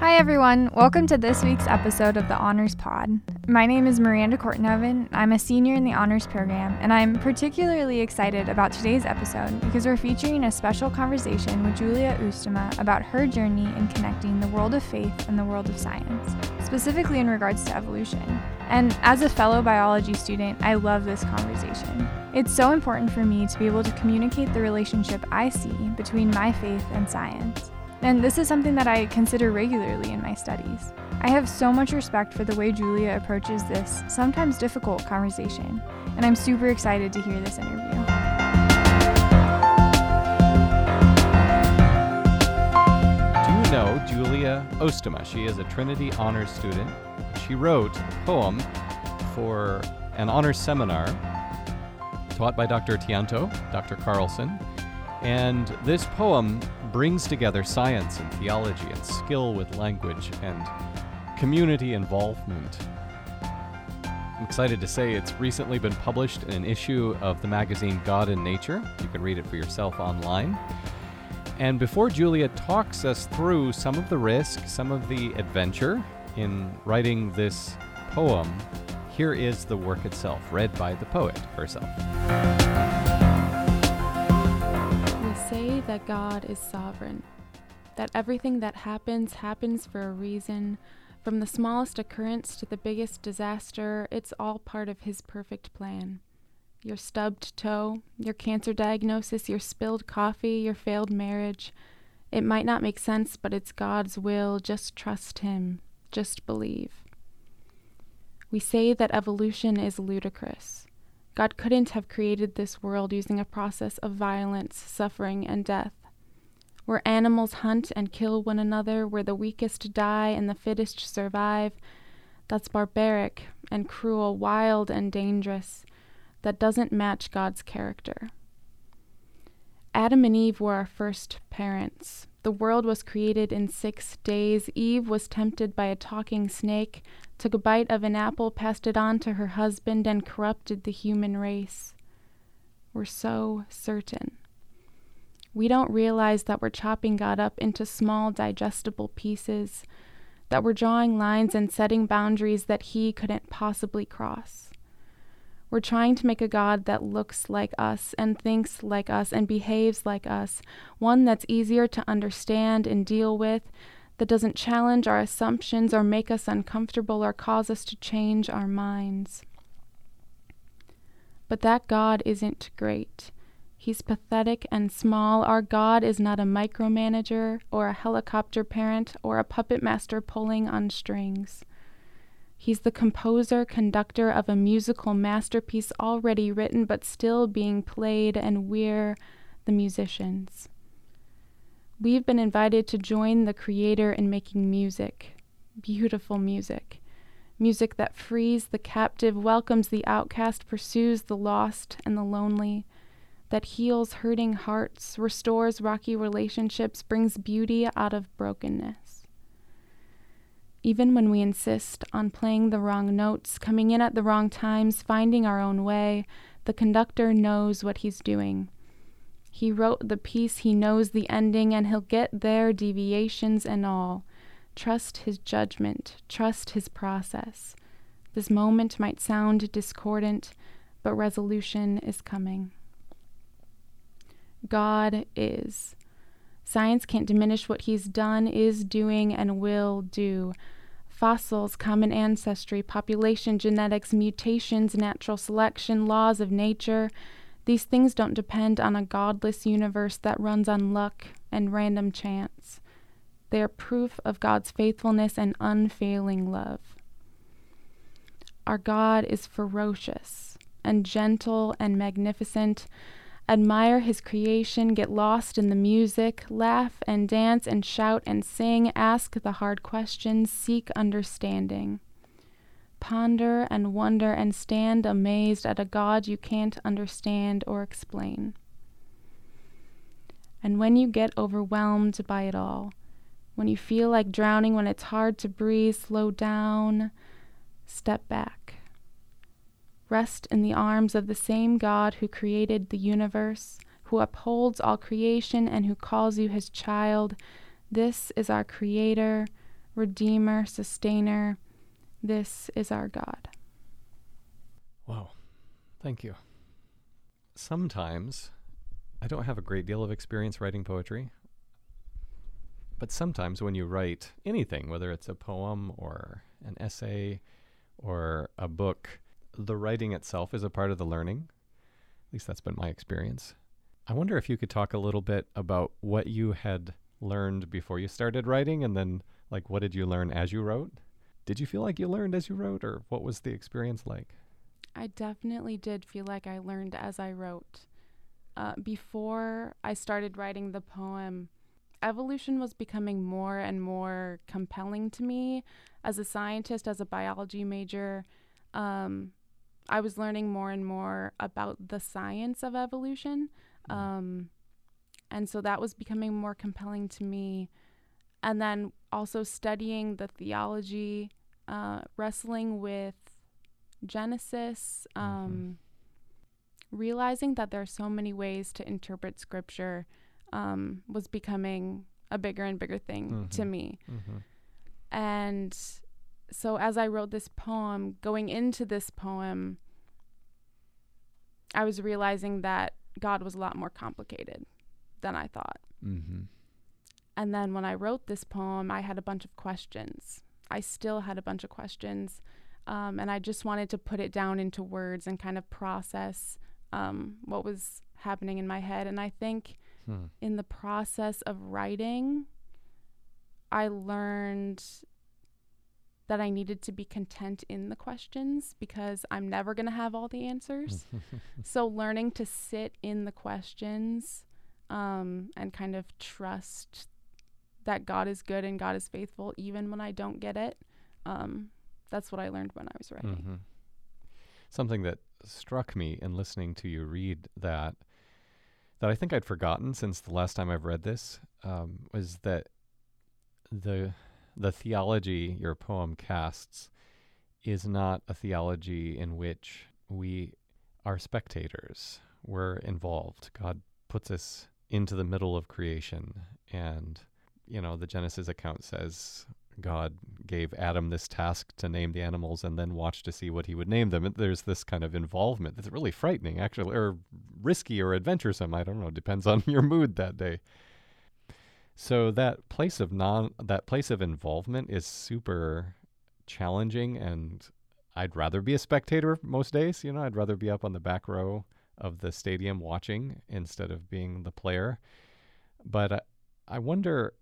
Hi, everyone. Welcome to this week's episode of the Honors Pod. My name is Miranda Kortenhoven. I'm a senior in the Honors program, and I'm particularly excited about today's episode because we're featuring a special conversation with Julia Oostema about her journey in connecting the world of faith and the world of science, specifically in regards to evolution. And as a fellow biology student, I love this conversation. It's so important for me to be able to communicate the relationship I see between my faith and science. And this is something that I consider regularly in my studies. I have so much respect for the way Julia approaches this sometimes difficult conversation, and I'm super excited to hear this interview. Do you know Julia Oostema? She is a Trinity Honors student. She wrote a poem for an honors seminar taught by Dr. Tianto, Dr. Carlson. And this poem brings together science and theology and skill with language and community involvement. I'm excited to say it's recently been published in an issue of the magazine God and Nature. You can read it for yourself online. And before Julia talks us through some of the risk, some of the adventure in writing this poem, here is the work itself, read by the poet herself. That God is sovereign, that everything that happens happens for a reason. From the smallest occurrence to the biggest disaster, it's all part of His perfect plan. Your stubbed toe, your cancer diagnosis, your spilled coffee, your failed marriage. It might not make sense, but it's God's will. Just trust Him. Just believe. We say that evolution is ludicrous. God couldn't have created this world using a process of violence, suffering, and death. Where animals hunt and kill one another, where the weakest die and the fittest survive, that's barbaric and cruel, wild and dangerous. That doesn't match God's character. Adam and Eve were our first parents. The world was created in six days. Eve was tempted by a talking snake, took a bite of an apple, passed it on to her husband, and corrupted the human race. We're so certain. We don't realize that we're chopping God up into small, digestible pieces, that we're drawing lines and setting boundaries that He couldn't possibly cross. We're trying to make a God that looks like us and thinks like us and behaves like us, one that's easier to understand and deal with, that doesn't challenge our assumptions or make us uncomfortable or cause us to change our minds. But that God isn't great. He's pathetic and small. Our God is not a micromanager or a helicopter parent or a puppet master pulling on strings. He's the composer, conductor of a musical masterpiece already written but still being played, and we're the musicians. We've been invited to join the Creator in making music, beautiful music, music that frees the captive, welcomes the outcast, pursues the lost and the lonely, that heals hurting hearts, restores rocky relationships, brings beauty out of brokenness even when we insist on playing the wrong notes, coming in at the wrong times, finding our own way, the conductor knows what he's doing. He wrote the piece, he knows the ending, and he'll get there, deviations and all. Trust his judgment, trust his process. This moment might sound discordant, but resolution is coming. God is. Science can't diminish what he's done, is doing, and will do. Fossils, common ancestry, population, genetics, mutations, natural selection, laws of nature, these things don't depend on a godless universe that runs on luck and random chance. They are proof of God's faithfulness and unfailing love. Our God is ferocious and gentle and magnificent admire his creation, get lost in the music, laugh and dance and shout and sing, ask the hard questions, seek understanding. Ponder and wonder and stand amazed at a God you can't understand or explain. And when you get overwhelmed by it all, when you feel like drowning, when it's hard to breathe, slow down, step back. Rest in the arms of the same God who created the universe, who upholds all creation, and who calls you his child. This is our Creator. Redeemer, Sustainer. This is our God. Wow. Thank you. Sometimes I don't have a great deal of experience writing poetry. But sometimes when you write anything, whether it's a poem or an essay or a book, the writing itself is a part of the learning. At least that's been my experience. I wonder if you could talk a little bit about what you had learned before you started writing and then like what did you learn as you wrote? Did you feel like you learned as you wrote or what was the experience like? I definitely did feel like I learned as I wrote. Uh, before I started writing the poem, evolution was becoming more and more compelling to me. As a scientist, as a biology major, um, I was learning more and more about the science of evolution. Um, and so that was becoming more compelling to me. And then also studying the theology, uh, wrestling with Genesis, um, mm-hmm. realizing that there are so many ways to interpret scripture um, was becoming a bigger and bigger thing mm-hmm. to me. Mm-hmm. And so as I wrote this poem, going into this poem, I was realizing that God was a lot more complicated than I thought. Mm-hmm. And then when I wrote this poem, I had a bunch of questions. I still had a bunch of questions. Um, and I just wanted to put it down into words and kind of process um, what was happening in my head. And I think hmm. in the process of writing, I learned that I needed to be content in the questions because I'm never going to have all the answers. so, learning to sit in the questions um, and kind of trust that God is good and God is faithful, even when I don't get it. Um, that's what I learned when I was writing. Mm-hmm. Something that struck me in listening to you read that that I think I'd forgotten since the last time I've read this um, was that the the theology your poem casts is not a theology in which we are spectators. We're involved. God puts us into the middle of creation, and you know the Genesis account says God gave Adam this task to name the animals and then watch to see what he would name them. There's this kind of involvement that's really frightening, actually, or risky or adventuresome. I don't know. Depends on your mood that day. So that place of non that place of involvement is super challenging, and I'd rather be a spectator most days. You know, I'd rather be up on the back row of the stadium watching instead of being the player. But I, I wonder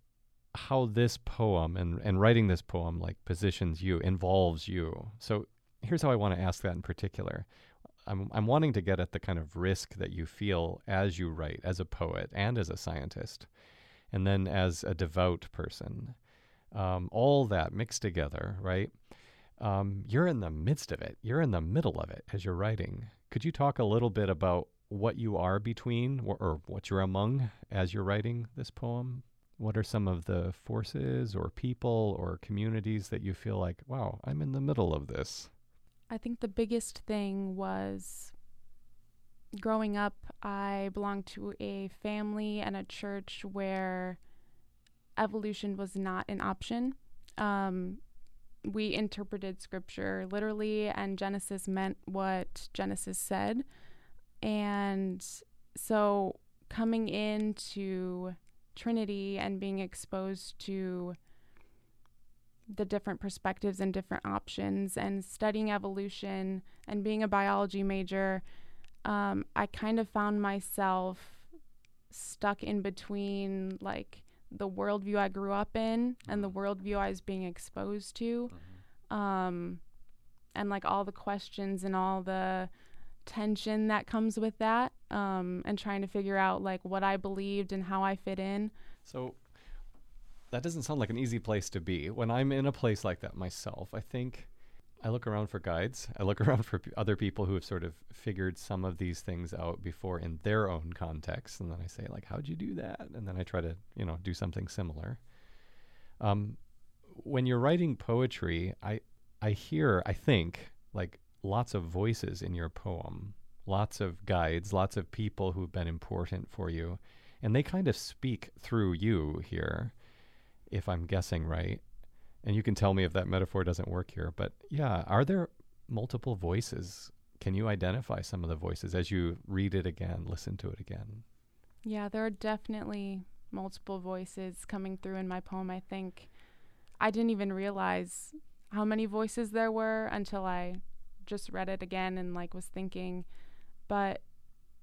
how this poem and, and writing this poem like positions you, involves you. So here's how I want to ask that in particular. I'm, I'm wanting to get at the kind of risk that you feel as you write, as a poet and as a scientist, and then as a devout person. Um, all that mixed together, right? Um, you're in the midst of it. You're in the middle of it as you're writing. Could you talk a little bit about what you are between or, or what you're among as you're writing this poem? What are some of the forces or people or communities that you feel like, wow, I'm in the middle of this? I think the biggest thing was growing up, I belonged to a family and a church where evolution was not an option. Um, we interpreted scripture literally, and Genesis meant what Genesis said. And so coming into Trinity and being exposed to the different perspectives and different options and studying evolution and being a biology major, um, I kind of found myself stuck in between like the worldview I grew up in and the mm-hmm. worldview I was being exposed to. Mm-hmm. Um, and like all the questions and all the tension that comes with that um, and trying to figure out like what I believed and how I fit in. So that doesn't sound like an easy place to be. When I'm in a place like that myself, I think I look around for guides. I look around for p- other people who have sort of figured some of these things out before in their own context, and then I say like, "How'd you do that?" And then I try to, you know, do something similar. Um, when you're writing poetry, I I hear, I think, like lots of voices in your poem, lots of guides, lots of people who've been important for you. And they kind of speak through you here, if I'm guessing right. And you can tell me if that metaphor doesn't work here. But yeah, are there multiple voices? Can you identify some of the voices as you read it again, listen to it again? Yeah, there are definitely multiple voices coming through in my poem. I think I didn't even realize how many voices there were until I just read it again and like was thinking. But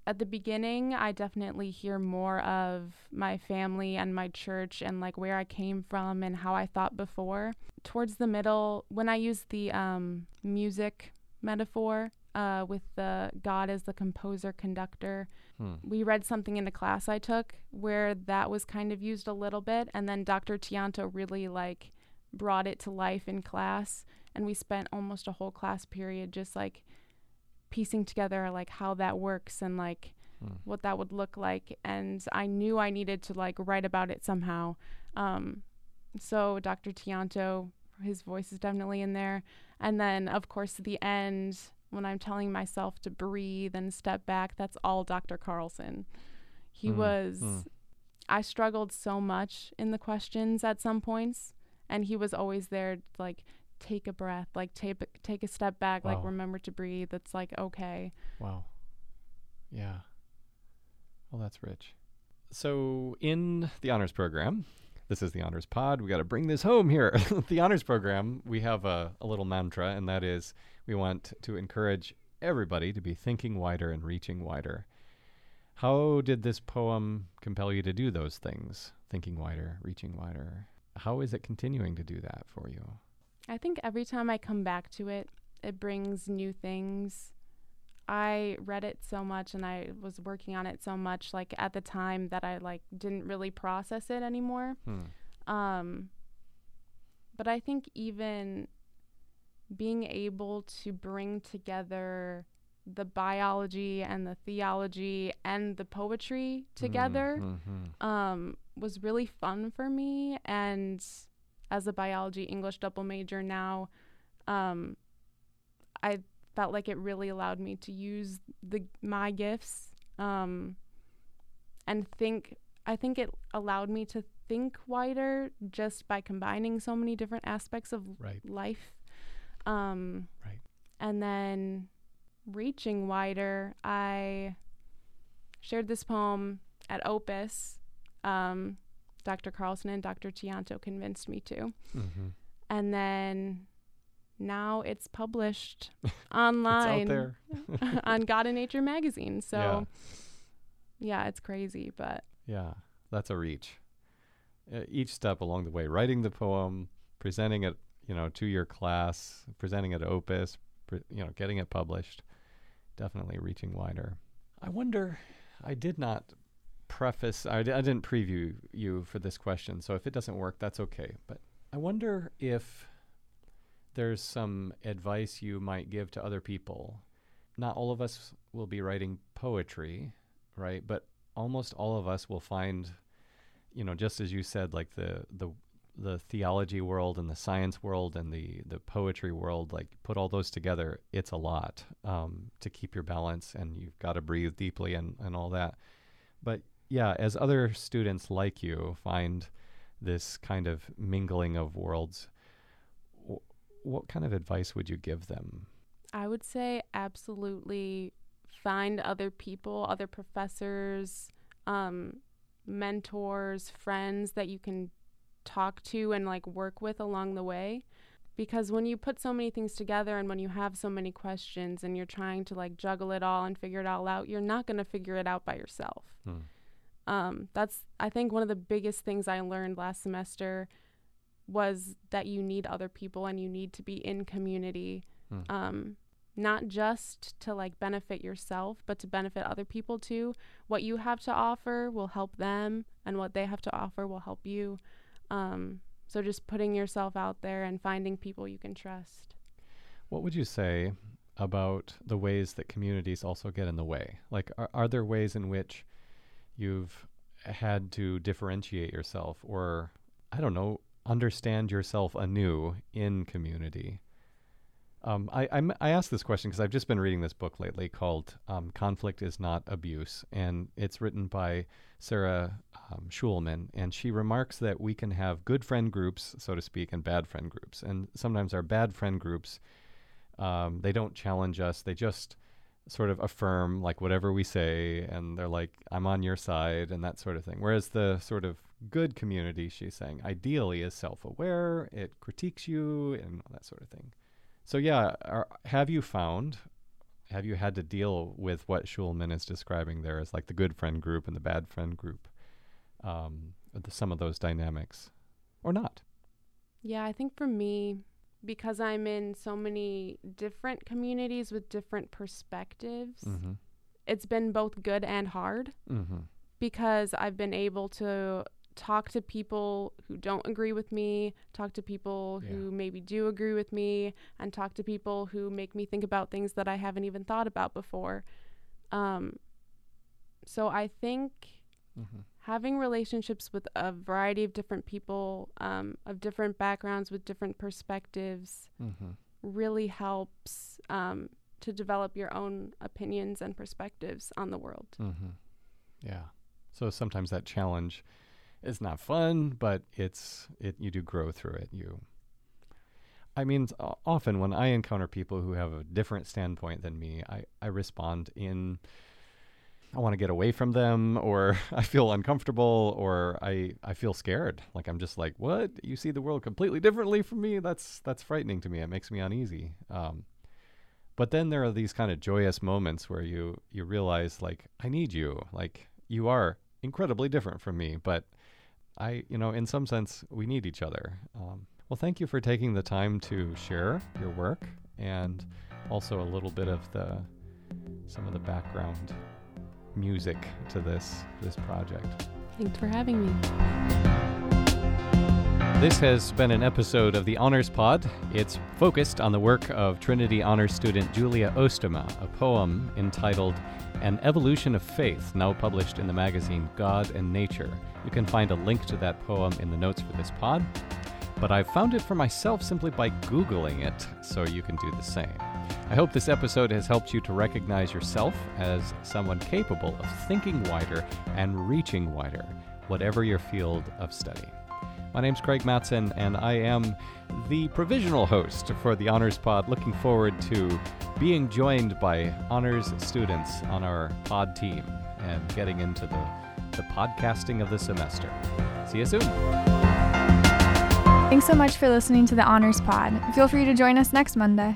at the beginning, I definitely hear more of my family and my church and like where I came from and how I thought before. Towards the middle, when I use the um, music metaphor uh, with the God as the composer conductor, Hmm. we read something in a class I took where that was kind of used a little bit, and then Dr. Tianto really like brought it to life in class, and we spent almost a whole class period just like piecing together like how that works and like Hmm. what that would look like and i knew i needed to like write about it somehow um, so dr tianto his voice is definitely in there and then of course at the end when i'm telling myself to breathe and step back that's all dr carlson he Hmm, was hmm. i struggled so much in the questions at some points and he was always there like take a breath like take take a step back like remember to breathe it's like okay Wow. Yeah. Well, that's rich. So, in the honors program, this is the honors pod. We got to bring this home here. the honors program, we have a, a little mantra, and that is we want to encourage everybody to be thinking wider and reaching wider. How did this poem compel you to do those things? Thinking wider, reaching wider. How is it continuing to do that for you? I think every time I come back to it, it brings new things. I read it so much and I was working on it so much like at the time that I like didn't really process it anymore. Hmm. Um but I think even being able to bring together the biology and the theology and the poetry together Mhm. um, was really fun for me. And as a biology English double major now, um, I felt like it really allowed me to use the my gifts um, and think. I think it allowed me to think wider just by combining so many different aspects of Right. life. Um, Right. And then reaching wider, I shared this poem at Opus. Um, Dr. Carlson and Dr. Tianto convinced me to. Mhm. And then now it's published online out there. on God and Nature magazine. So, Yeah. yeah, it's crazy, but Yeah, that's a reach. Uh, each step along the way, writing the poem, presenting it, you know, to your class, presenting it at Opus, pre- you know, getting it published, definitely reaching wider. I wonder, I did not preface, I, d- I didn't preview you for this question, so if it doesn't work, that's okay. But I wonder if there's some advice you might give to other people. Not all of us will be writing poetry, right? But almost all of us will find you know just as you said like the the the theology world and the science world and the the poetry world like put all those together it's a lot um, to keep your balance and you've got to breathe deeply and and all that but yeah as other students like you find this kind of mingling of worlds w- what kind of advice would you give them I would say absolutely find other people, other professors, um, mentors, friends that you can talk to and like work with along the way. Because when you put so many things together and when you have so many questions and you're trying to like juggle it all and figure it all out, you're not going to figure it out by yourself. Hmm. Um, that's, I think, one of the biggest things I learned last semester was that you need other people and you need to be in community Hmm. um, not just to like benefit yourself, but to benefit other people too. What you have to offer will help them, and what they have to offer will help you. Um, so just putting yourself out there and finding people you can trust. What would you say about the ways that communities also get in the way? Like, are, are there ways in which you've had to differentiate yourself or, I don't know, understand yourself anew in community? Um, I, I, I asked this question because I've just been reading this book lately called um, Conflict is Not Abuse, and it's written by Sarah um, Schulman, and she remarks that we can have good friend groups, so to speak, and bad friend groups. And sometimes our bad friend groups, um, they don't challenge us, they just sort of affirm like whatever we say, and they're like, I'm on your side, and that sort of thing. Whereas the sort of good community, she's saying, ideally is self aware, it critiques you, and that sort of thing. So, yeah, are, have you found have you had to deal with what Schulman is describing there as like the good friend group and the bad friend group? Um, the, some of those dynamics, or not? Yeah, I think for me, because I'm in so many different communities with different perspectives, Mm-hmm. it's been both good and hard Mm-hmm. because I've been able to talk to people who don't agree with me, talk to people Yeah. who maybe do agree with me, and talk to people who make me think about things that I haven't even thought about before. Um, so I think Mm-hmm. having relationships with a variety of different people, um, of different backgrounds, with different perspectives, Mm-hmm. really helps um, to develop your own opinions and perspectives on the world. Mm-hmm. Yeah. So sometimes that challenge is not fun, but it's it. You do grow through it. You. I mean, often when I encounter people who have a different standpoint than me, I I respond in. I want to get away from them, or I feel uncomfortable, or I I feel scared. Like I'm just like, what? You see the world completely differently from me? That's that's frightening to me. It makes me uneasy. Um, but then there are these kind of joyous moments where you you realize like I need you. Like you are incredibly different from me, but I you know in some sense we need each other. Um, well, thank you for taking the time to share your work and also a little bit of the some of the background music to this this project. Thanks for having me. This has been an episode of the Honors Pod. It's focused on the work of Trinity Honors student Julia Oostema, a poem entitled An Evolution of Faith, now published in the magazine God and Nature. You can find a link to that poem in the notes for this pod, but I found it for myself simply by Googling it, so you can do the same. I hope this episode has helped you to recognize yourself as someone capable of thinking wider and reaching wider, whatever your field of study. My name's Craig Mattson, and I am the provisional host for the Honors Pod. Looking forward to being joined by honors students on our pod team and getting into the, the podcasting of the semester. See you soon. Thanks so much for listening to the Honors Pod. Feel free to join us next Monday.